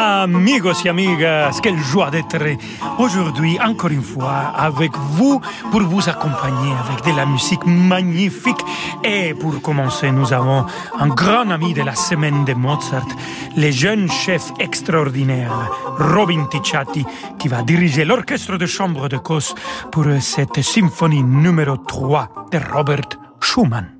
Amigos et amigas, quelle joie d'être aujourd'hui encore une fois avec vous pour vous accompagner avec de la musique magnifique. Et pour commencer, nous avons un grand ami de la semaine de Mozart, le jeune chef extraordinaire Robin Ticciati, qui va diriger l'orchestre de chambre de Cos pour cette symphonie numéro 3 de Robert Schumann.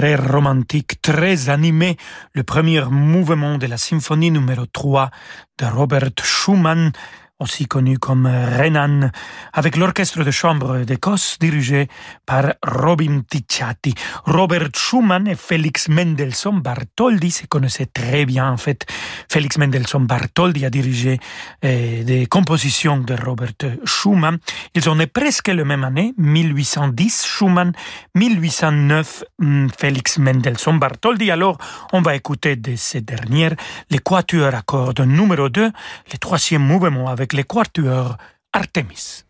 Très romantique, très animé, le premier mouvement de la symphonie numéro 3 de Robert Schumann aussi connu comme Renan, avec l'orchestre de chambre d'Écosse dirigé par Robin Ticciati. Robert Schumann et Félix Mendelssohn Bartholdy se connaissaient très bien en fait. Félix Mendelssohn Bartholdy a dirigé eh, des compositions de Robert Schumann. Ils ont presque la même année, 1810 Schumann, 1809 hmm, Félix Mendelssohn Bartholdy. Alors, on va écouter de ces dernières les quatuors à cordes numéro 2, le troisième mouvement avec les quatuors Artemis.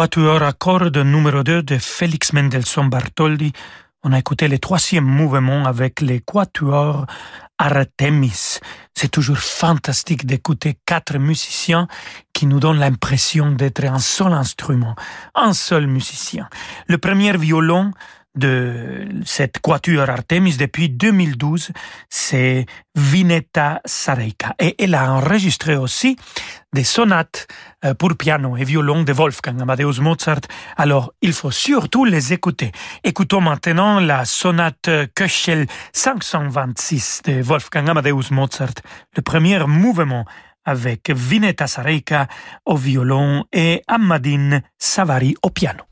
Quatuor à numéro 2 de Félix Mendelssohn Bartholdy. On a écouté le troisième mouvement avec les quatuors Artemis. C'est toujours fantastique d'écouter quatre musiciens qui nous donnent l'impression d'être un seul instrument, un seul musicien. Le premier violon de cette quatuor Artemis depuis 2012, c'est Vineta Sareika. Et elle a enregistré aussi des sonates euh, pour piano et violon de Wolfgang Amadeus Mozart. Alors, il faut surtout les écouter. Écoutons maintenant la sonate Köchel 526 de Wolfgang Amadeus Mozart, le premier mouvement avec Vineta Sareika au violon et Amadine Savary au piano.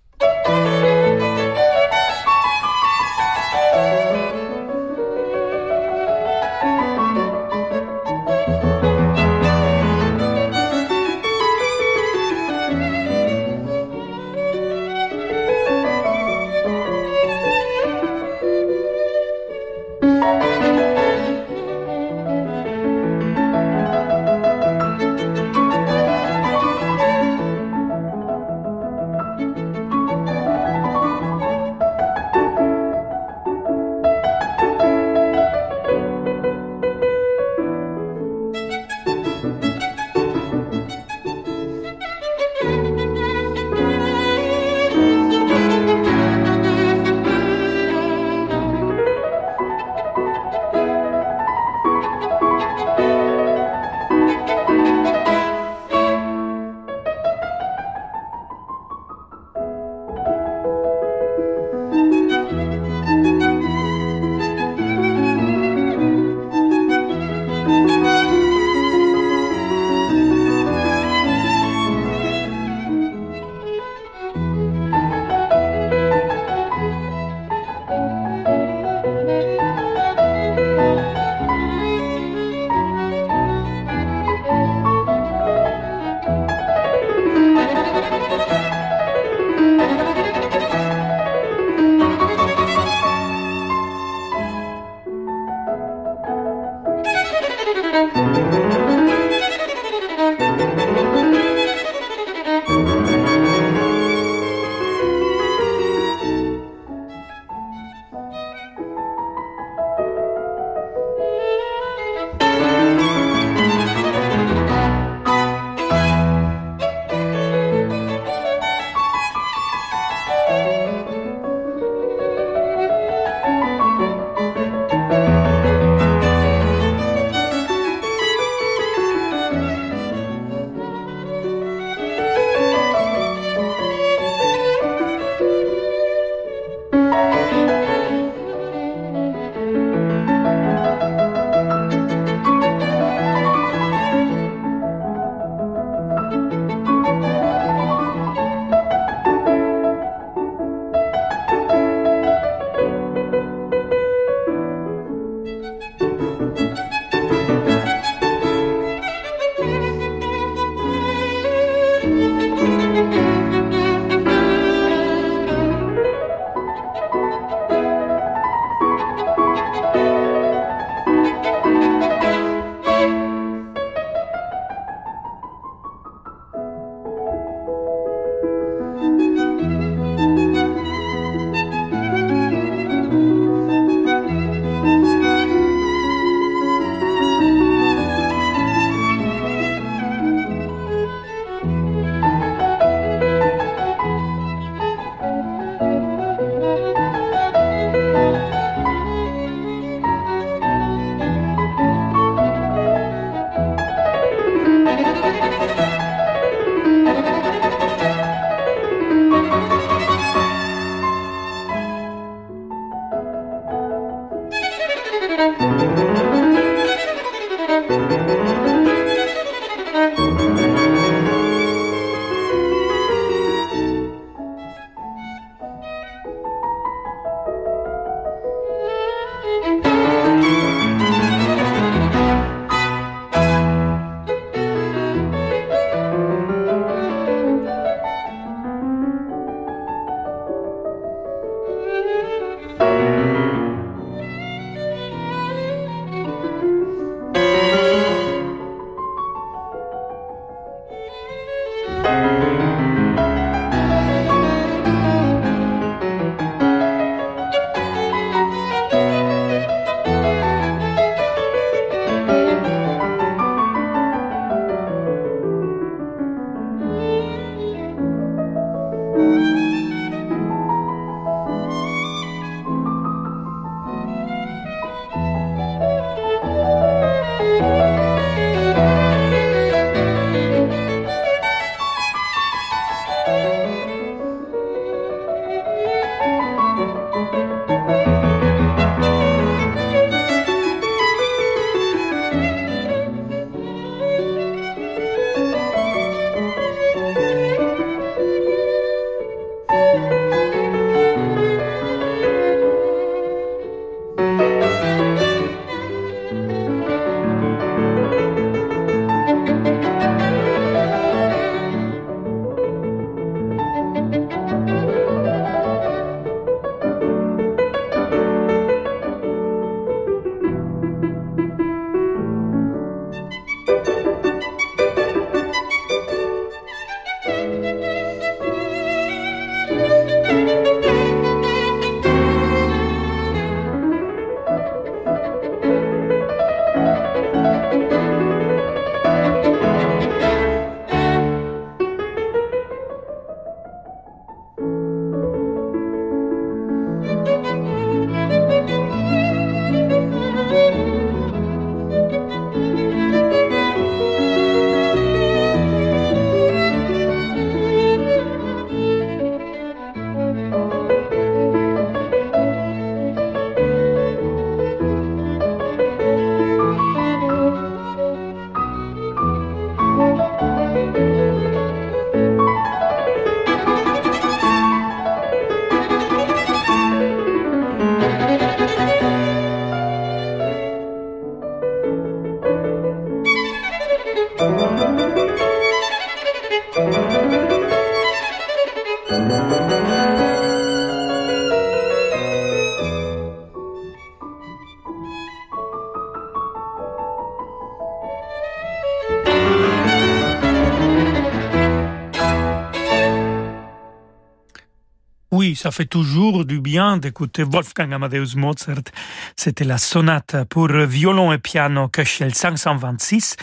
Ça fait toujours du bien d'écouter Wolfgang Amadeus Mozart. C'était la sonate pour violon et piano Köchel 526,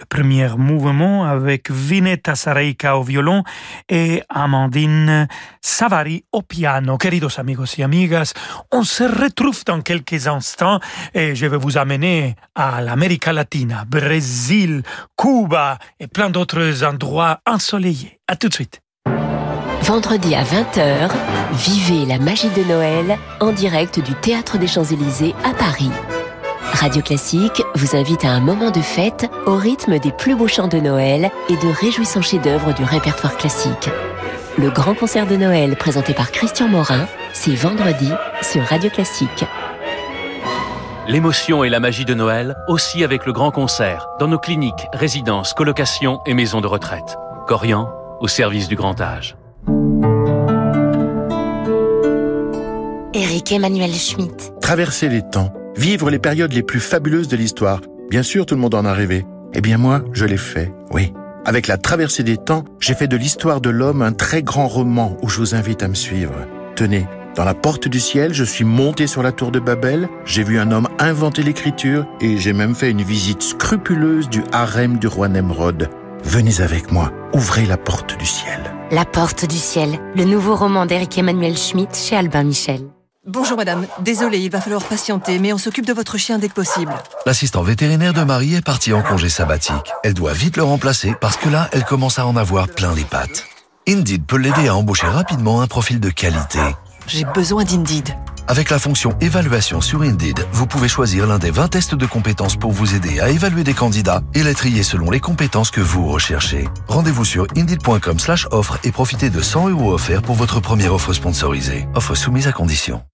le premier mouvement avec Vineta Sareika au violon et Amandine Savari au piano. Queridos amigos y amigas, on se retrouve dans quelques instants et je vais vous amener à l'Amérique latine, Brésil, Cuba et plein d'autres endroits ensoleillés. À tout de suite. Vendredi à 20h, vivez la magie de Noël en direct du Théâtre des Champs-Élysées à Paris. Radio Classique vous invite à un moment de fête au rythme des plus beaux chants de Noël et de réjouissants chefs-d'œuvre du répertoire classique. Le grand concert de Noël présenté par Christian Morin, c'est vendredi sur Radio Classique. L'émotion et la magie de Noël aussi avec le grand concert dans nos cliniques, résidences, colocations et maisons de retraite. Corian au service du grand âge. Eric Emmanuel Schmitt. Traverser les temps, vivre les périodes les plus fabuleuses de l'histoire. Bien sûr, tout le monde en a rêvé. Eh bien moi, je l'ai fait, oui. Avec la traversée des temps, j'ai fait de l'histoire de l'homme un très grand roman où je vous invite à me suivre. Tenez, dans la porte du ciel, je suis monté sur la tour de Babel, j'ai vu un homme inventer l'écriture et j'ai même fait une visite scrupuleuse du harem du roi Nemrod. Venez avec moi, ouvrez la porte du ciel. La porte du ciel, le nouveau roman d'Éric Emmanuel Schmitt chez Albin Michel. Bonjour madame, désolé, il va falloir patienter, mais on s'occupe de votre chien dès que possible. L'assistant vétérinaire de Marie est parti en congé sabbatique. Elle doit vite le remplacer parce que là, elle commence à en avoir plein les pattes. Indeed peut l'aider à embaucher rapidement un profil de qualité. J'ai besoin d'Indeed. Avec la fonction évaluation sur Indeed, vous pouvez choisir l'un des 20 tests de compétences pour vous aider à évaluer des candidats et les trier selon les compétences que vous recherchez. Rendez-vous sur indeed.com slash offre et profitez de 100 euros offerts pour votre première offre sponsorisée. Offre soumise à condition.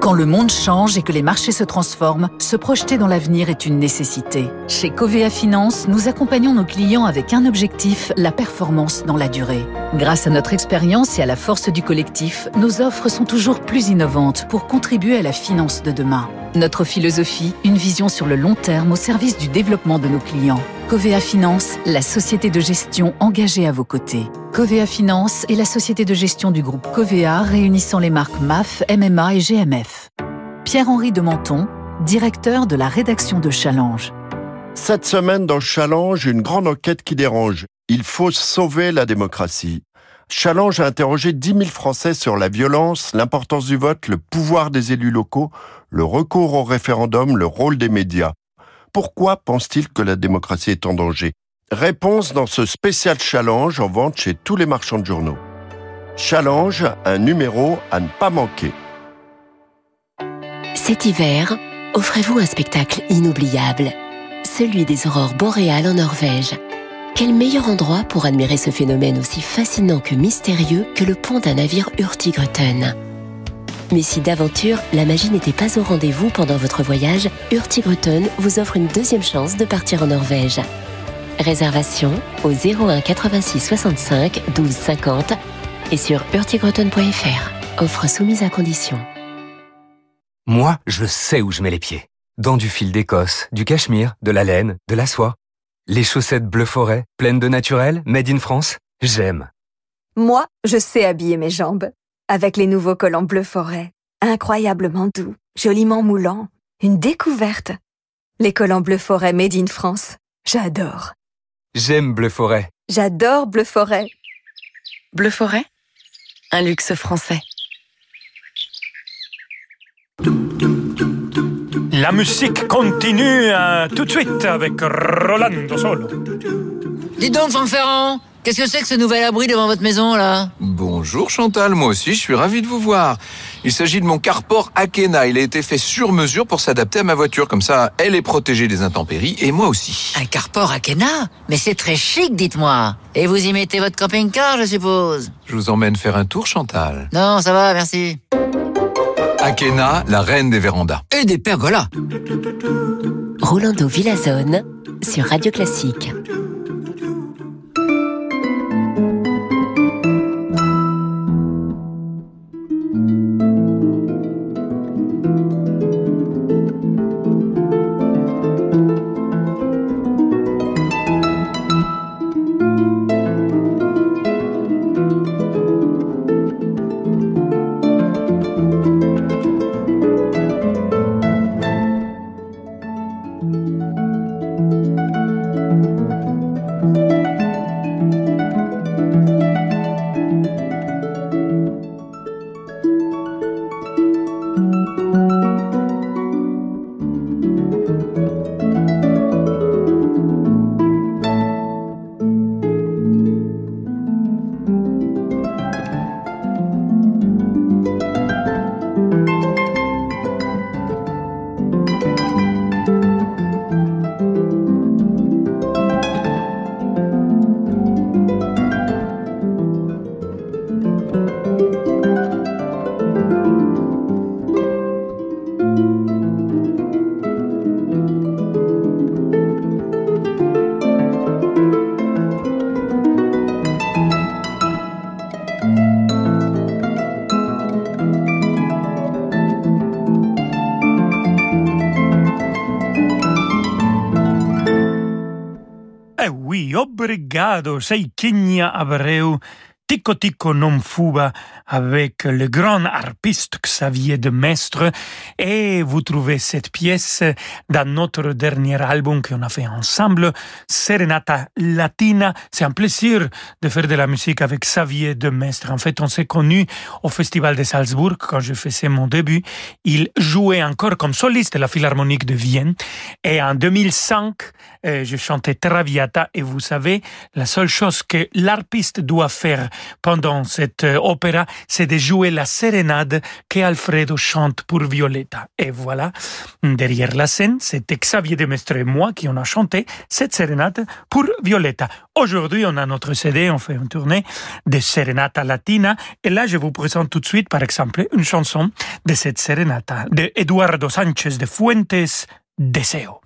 Quand le monde change et que les marchés se transforment, se projeter dans l'avenir est une nécessité. Chez Covea Finance, nous accompagnons nos clients avec un objectif, la performance dans la durée. Grâce à notre expérience et à la force du collectif, nos offres sont toujours plus innovantes pour contribuer à la finance de demain. Notre philosophie, une vision sur le long terme au service du développement de nos clients. Covea Finance, la société de gestion engagée à vos côtés. Covea Finance est la société de gestion du groupe Covea réunissant les marques MAF, MMA et GMF. Pierre-Henri de Menton, directeur de la rédaction de Challenge. Cette semaine dans Challenge, une grande enquête qui dérange. Il faut sauver la démocratie. Challenge a interrogé 10 000 Français sur la violence, l'importance du vote, le pouvoir des élus locaux, le recours au référendum, le rôle des médias. Pourquoi pense-t-il que la démocratie est en danger? Réponse dans ce spécial challenge en vente chez tous les marchands de journaux. Challenge, un numéro à ne pas manquer. Cet hiver, offrez-vous un spectacle inoubliable, celui des aurores boréales en Norvège. Quel meilleur endroit pour admirer ce phénomène aussi fascinant que mystérieux que le pont d'un navire Hurtigruten? Mais si d'aventure, la magie n'était pas au rendez-vous pendant votre voyage, Hurtigruten vous offre une deuxième chance de partir en Norvège. Réservation au 01 86 65 12 50 et sur hurtigruten.fr. Offre soumise à condition. Moi, je sais où je mets les pieds. Dans du fil d'Écosse, du cachemire, de la laine, de la soie. Les chaussettes bleu forêt, pleines de naturel, made in France, j'aime. Moi, je sais habiller mes jambes avec les nouveaux collants bleu forêt. Incroyablement doux, joliment moulants. Une découverte. Les collants bleu forêt made in France. J'adore. J'aime bleu forêt. J'adore bleu forêt. Bleu forêt? Un luxe français. La musique continue euh, tout de suite avec Rolando Solo. Dis donc, Fanferrand Qu'est-ce que c'est que ce nouvel abri devant votre maison, là? Bonjour Chantal, moi aussi, je suis ravi de vous voir. Il s'agit de mon carport Akena. Il a été fait sur mesure pour s'adapter à ma voiture. Comme ça, elle est protégée des intempéries et moi aussi. Un carport Akena? Mais c'est très chic, dites-moi. Et vous y mettez votre camping-car, je suppose? Je vous emmène faire un tour, Chantal. Non, ça va, merci. Akena, la reine des vérandas. Et des pergolas. Rolando Villazone sur Radio Classique. Obrigado, sei Kenya Abreu, Tico Tico non fuba avec le grand harpiste Xavier de Mestre et vous trouvez cette pièce dans notre dernier album qu'on a fait ensemble, Serenata Latina. C'est un plaisir de faire de la musique avec Xavier de Mestre. En fait, on s'est connus au Festival de Salzbourg quand je faisais mon début. Il jouait encore comme soliste à la Philharmonique de Vienne et en 2005, je chantais Traviata et vous savez, la seule chose que l'harpiste doit faire pendant cette euh, opéra, c'est de jouer la sérénade que Alfredo chante pour Violetta. Et voilà, derrière la scène, c'était Xavier de Mestre et moi qui on a chanté cette sérénade pour Violetta. Aujourd'hui, on a notre CD, on fait une tournée de Serenata Latina. Et là, je vous présente tout de suite, par exemple, une chanson de cette Serenata de Eduardo Sánchez de Fuentes, Deseo.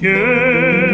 天。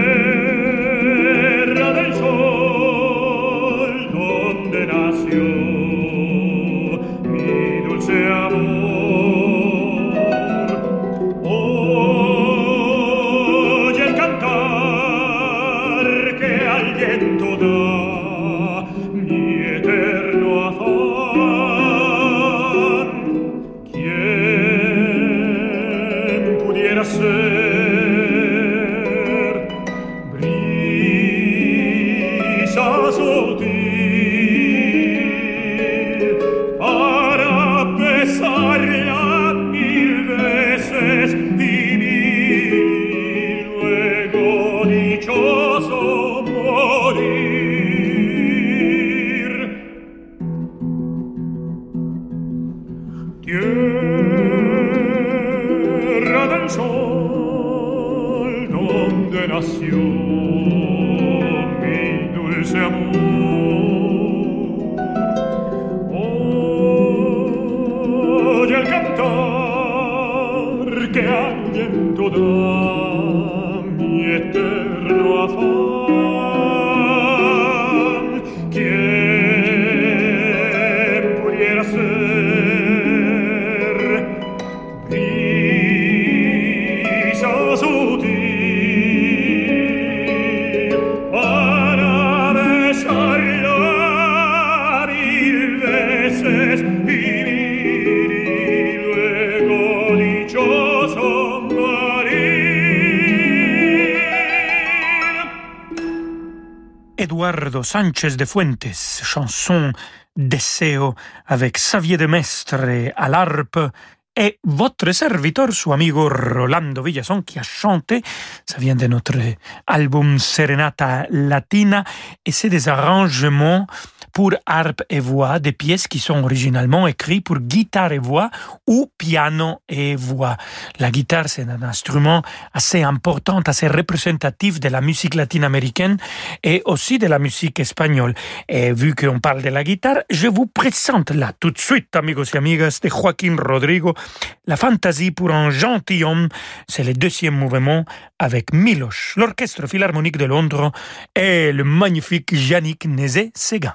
Eduardo Sánchez de Fuentes, chanson Deseo avec Xavier de Mestre à l'harpe et votre serviteur, son amigo Rolando Villason, qui a chanté. Ça vient de notre album Serenata Latina et c'est des arrangements pour harpe et voix, des pièces qui sont originalement écrites pour guitare et voix ou piano et voix. La guitare, c'est un instrument assez important, assez représentatif de la musique latine-américaine et aussi de la musique espagnole. Et vu qu'on parle de la guitare, je vous présente là tout de suite, amigos et amigas, de Joaquin Rodrigo, la fantaisie pour un gentilhomme. C'est le deuxième mouvement avec Miloš, l'Orchestre Philharmonique de Londres et le magnifique Yannick Nézet-Séguin.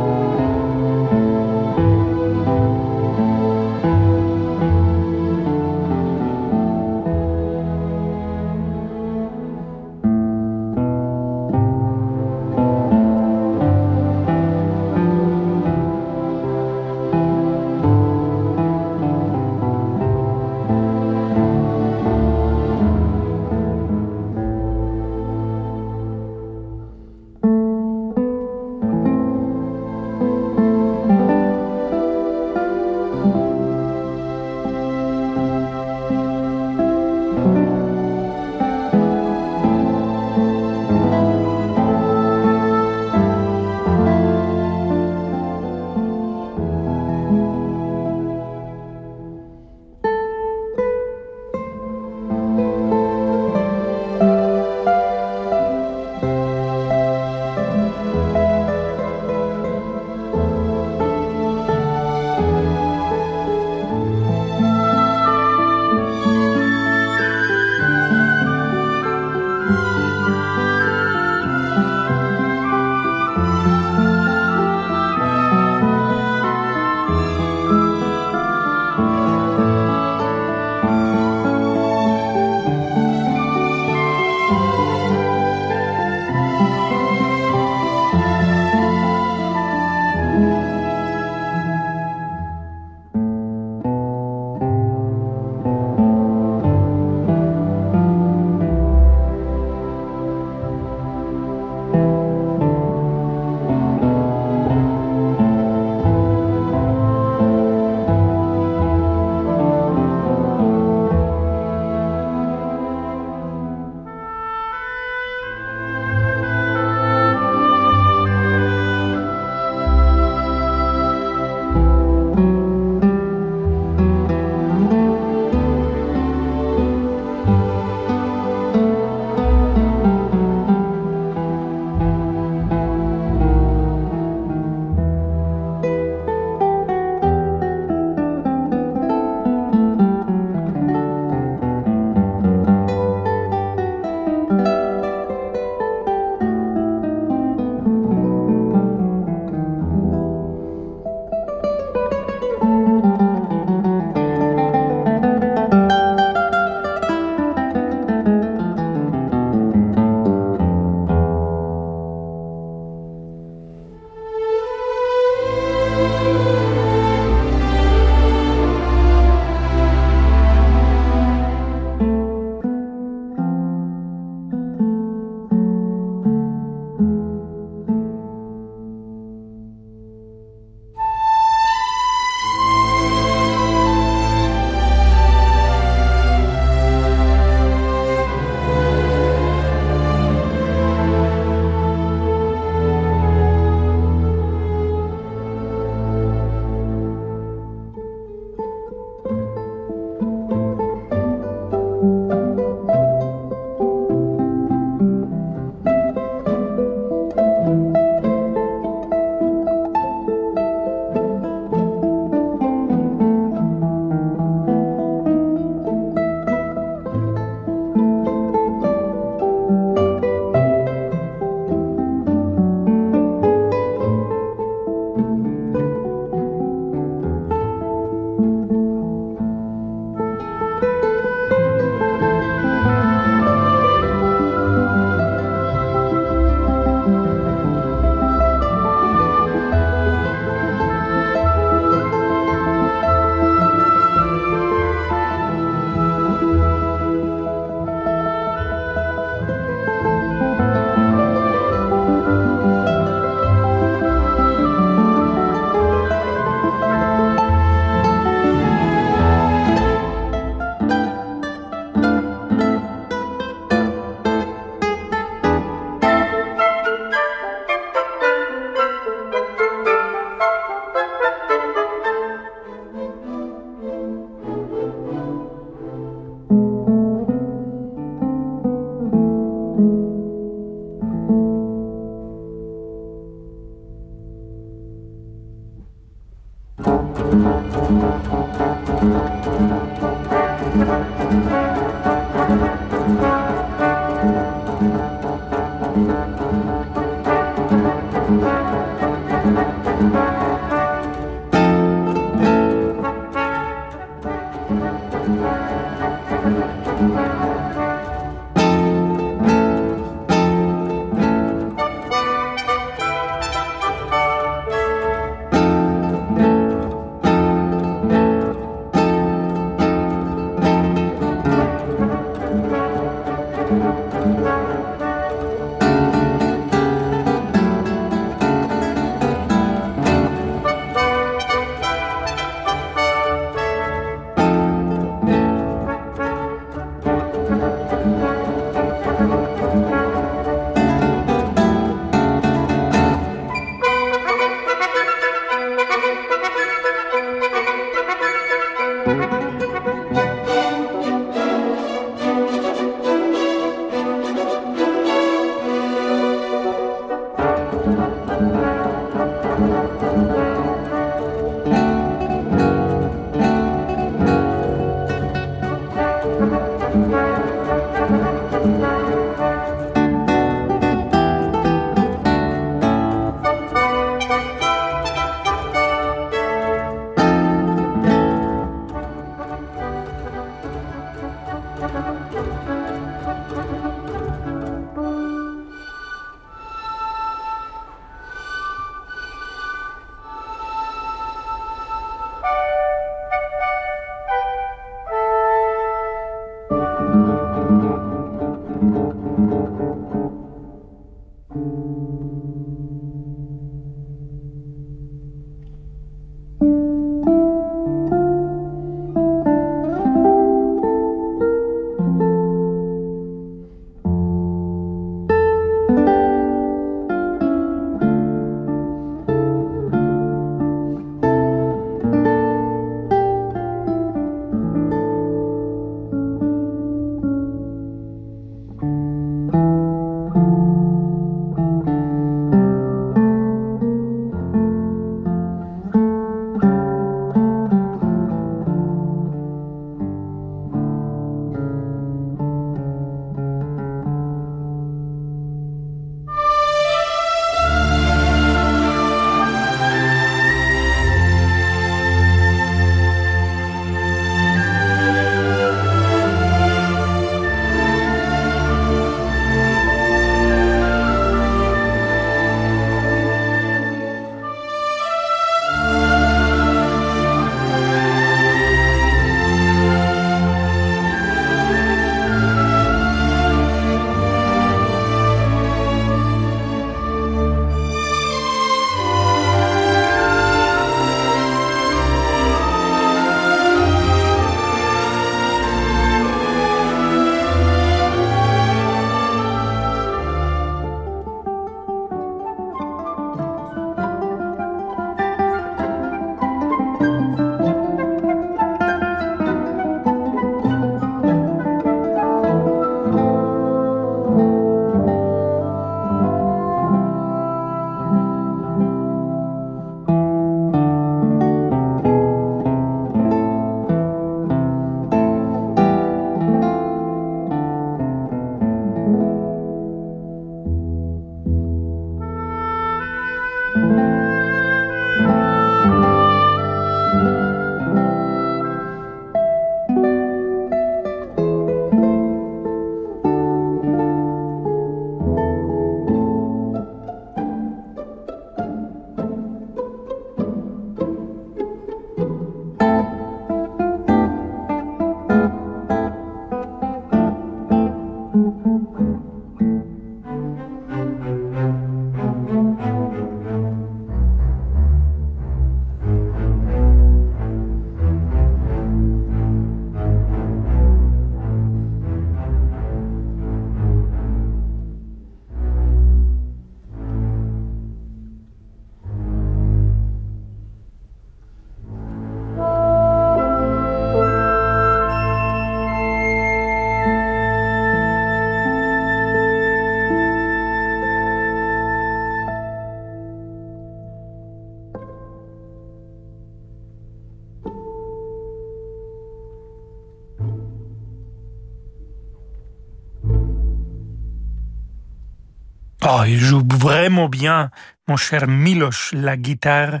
Oh, il joue vraiment bien, mon cher Miloš, la guitare.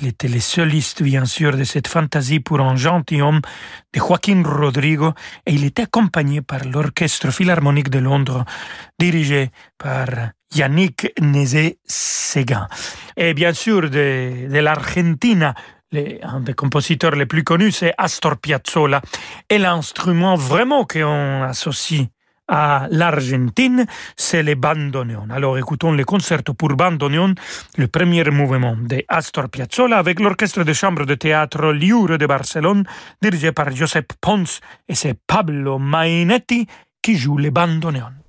Il était le soliste, bien sûr, de cette fantaisie pour un gentilhomme de Joaquin Rodrigo et il était accompagné par l'Orchestre Philharmonique de Londres, dirigé par Yannick Nézet-Séguin. Et bien sûr, de, l'Argentine, un des compositeurs les plus connus, c'est Astor Piazzolla. Et l'instrument vraiment qu'on associe à l'Argentine, c'est les bandoneons. Alors écoutons le concerto pour bandoneon, le premier mouvement de Astor Piazzolla avec l'orchestre de chambre de théâtre Liure de Barcelone, dirigé par Josep Pons, et c'est Pablo Mainetti qui joue les bandoneons.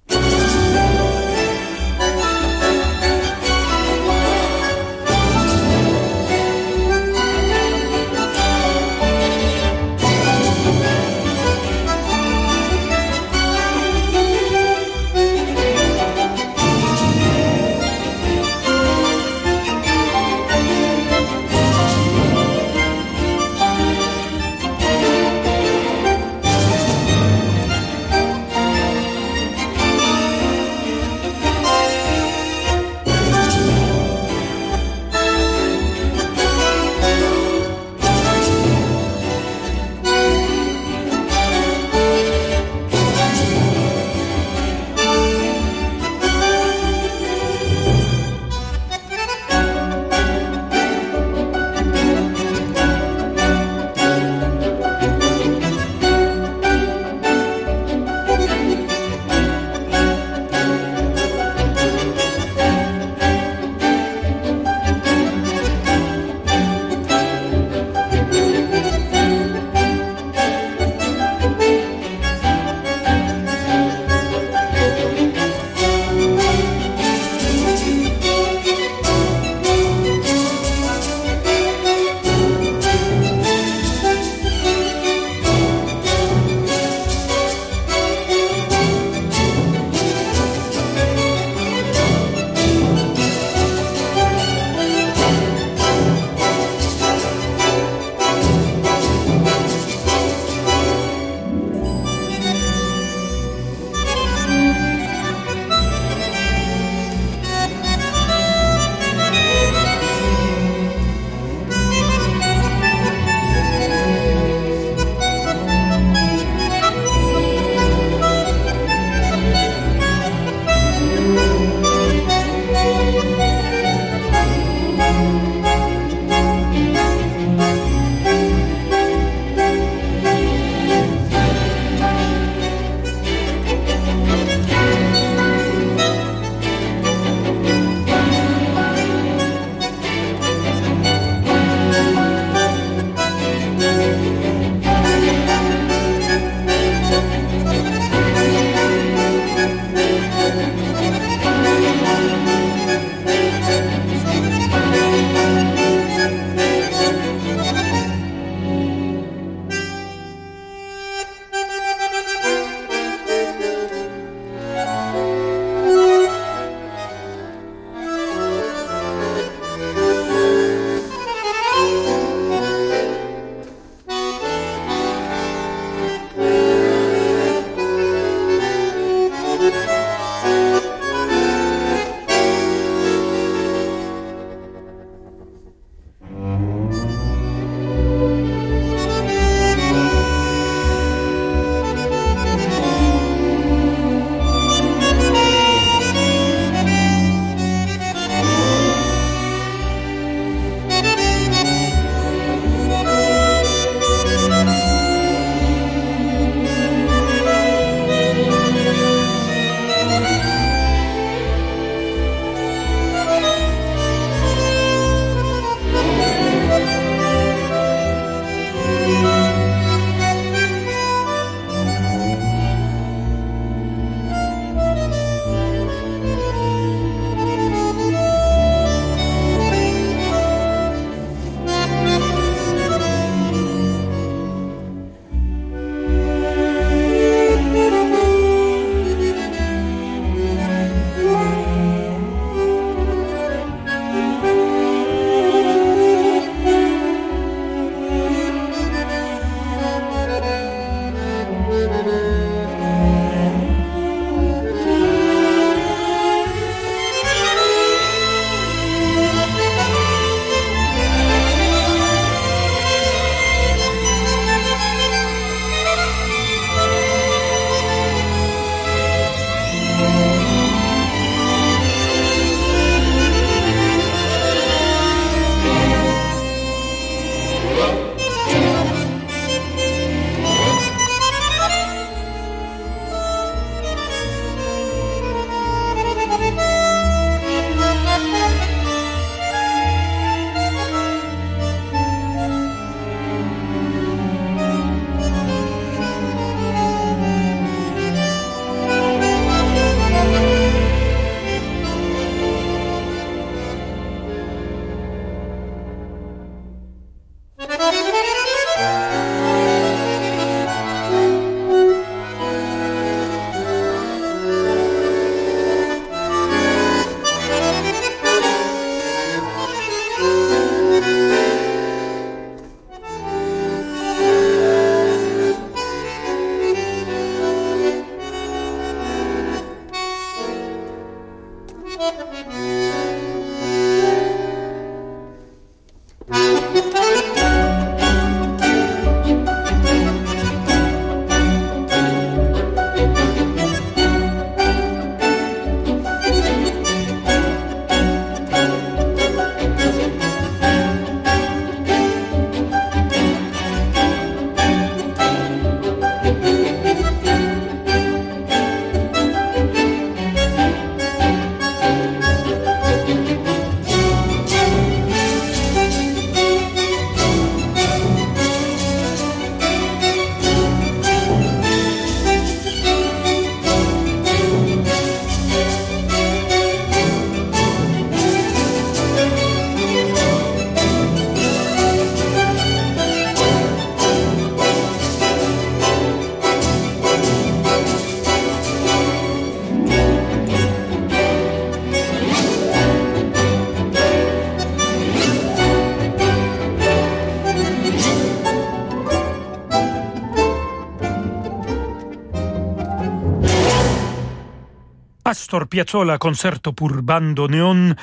Astor Piazzolla concerto pour bandoneon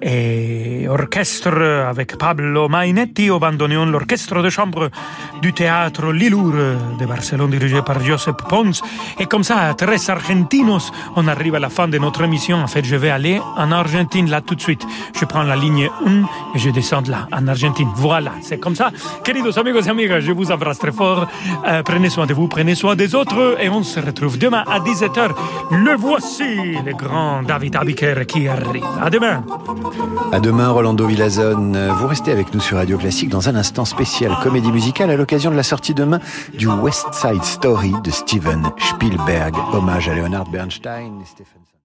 et orchestre avec Pablo Mainetti au bandoneon, l'orchestre de chambre du théâtre Lilour de Barcelone dirigé par Josep Pons. Et comme ça, tres argentinos, on arrive à la fin de notre émission. En fait, je vais aller en Argentine là tout de suite. Je prends la ligne 1 et je descends là, en Argentine. Voilà, c'est comme ça. Queridos amigos et amigas, je vous embrasse très fort. Euh, prenez soin de vous, prenez soin des autres et on se retrouve demain à 17h. Le voici, le grand David Abiker qui arrive. À demain. À demain, Rolando Villazone. Vous restez avec nous sur Radio Classique dans un instant spécial comédie musicale à l'occasion de la sortie demain du West Side Story de Steven Spielberg. Hommage à Leonard Bernstein et.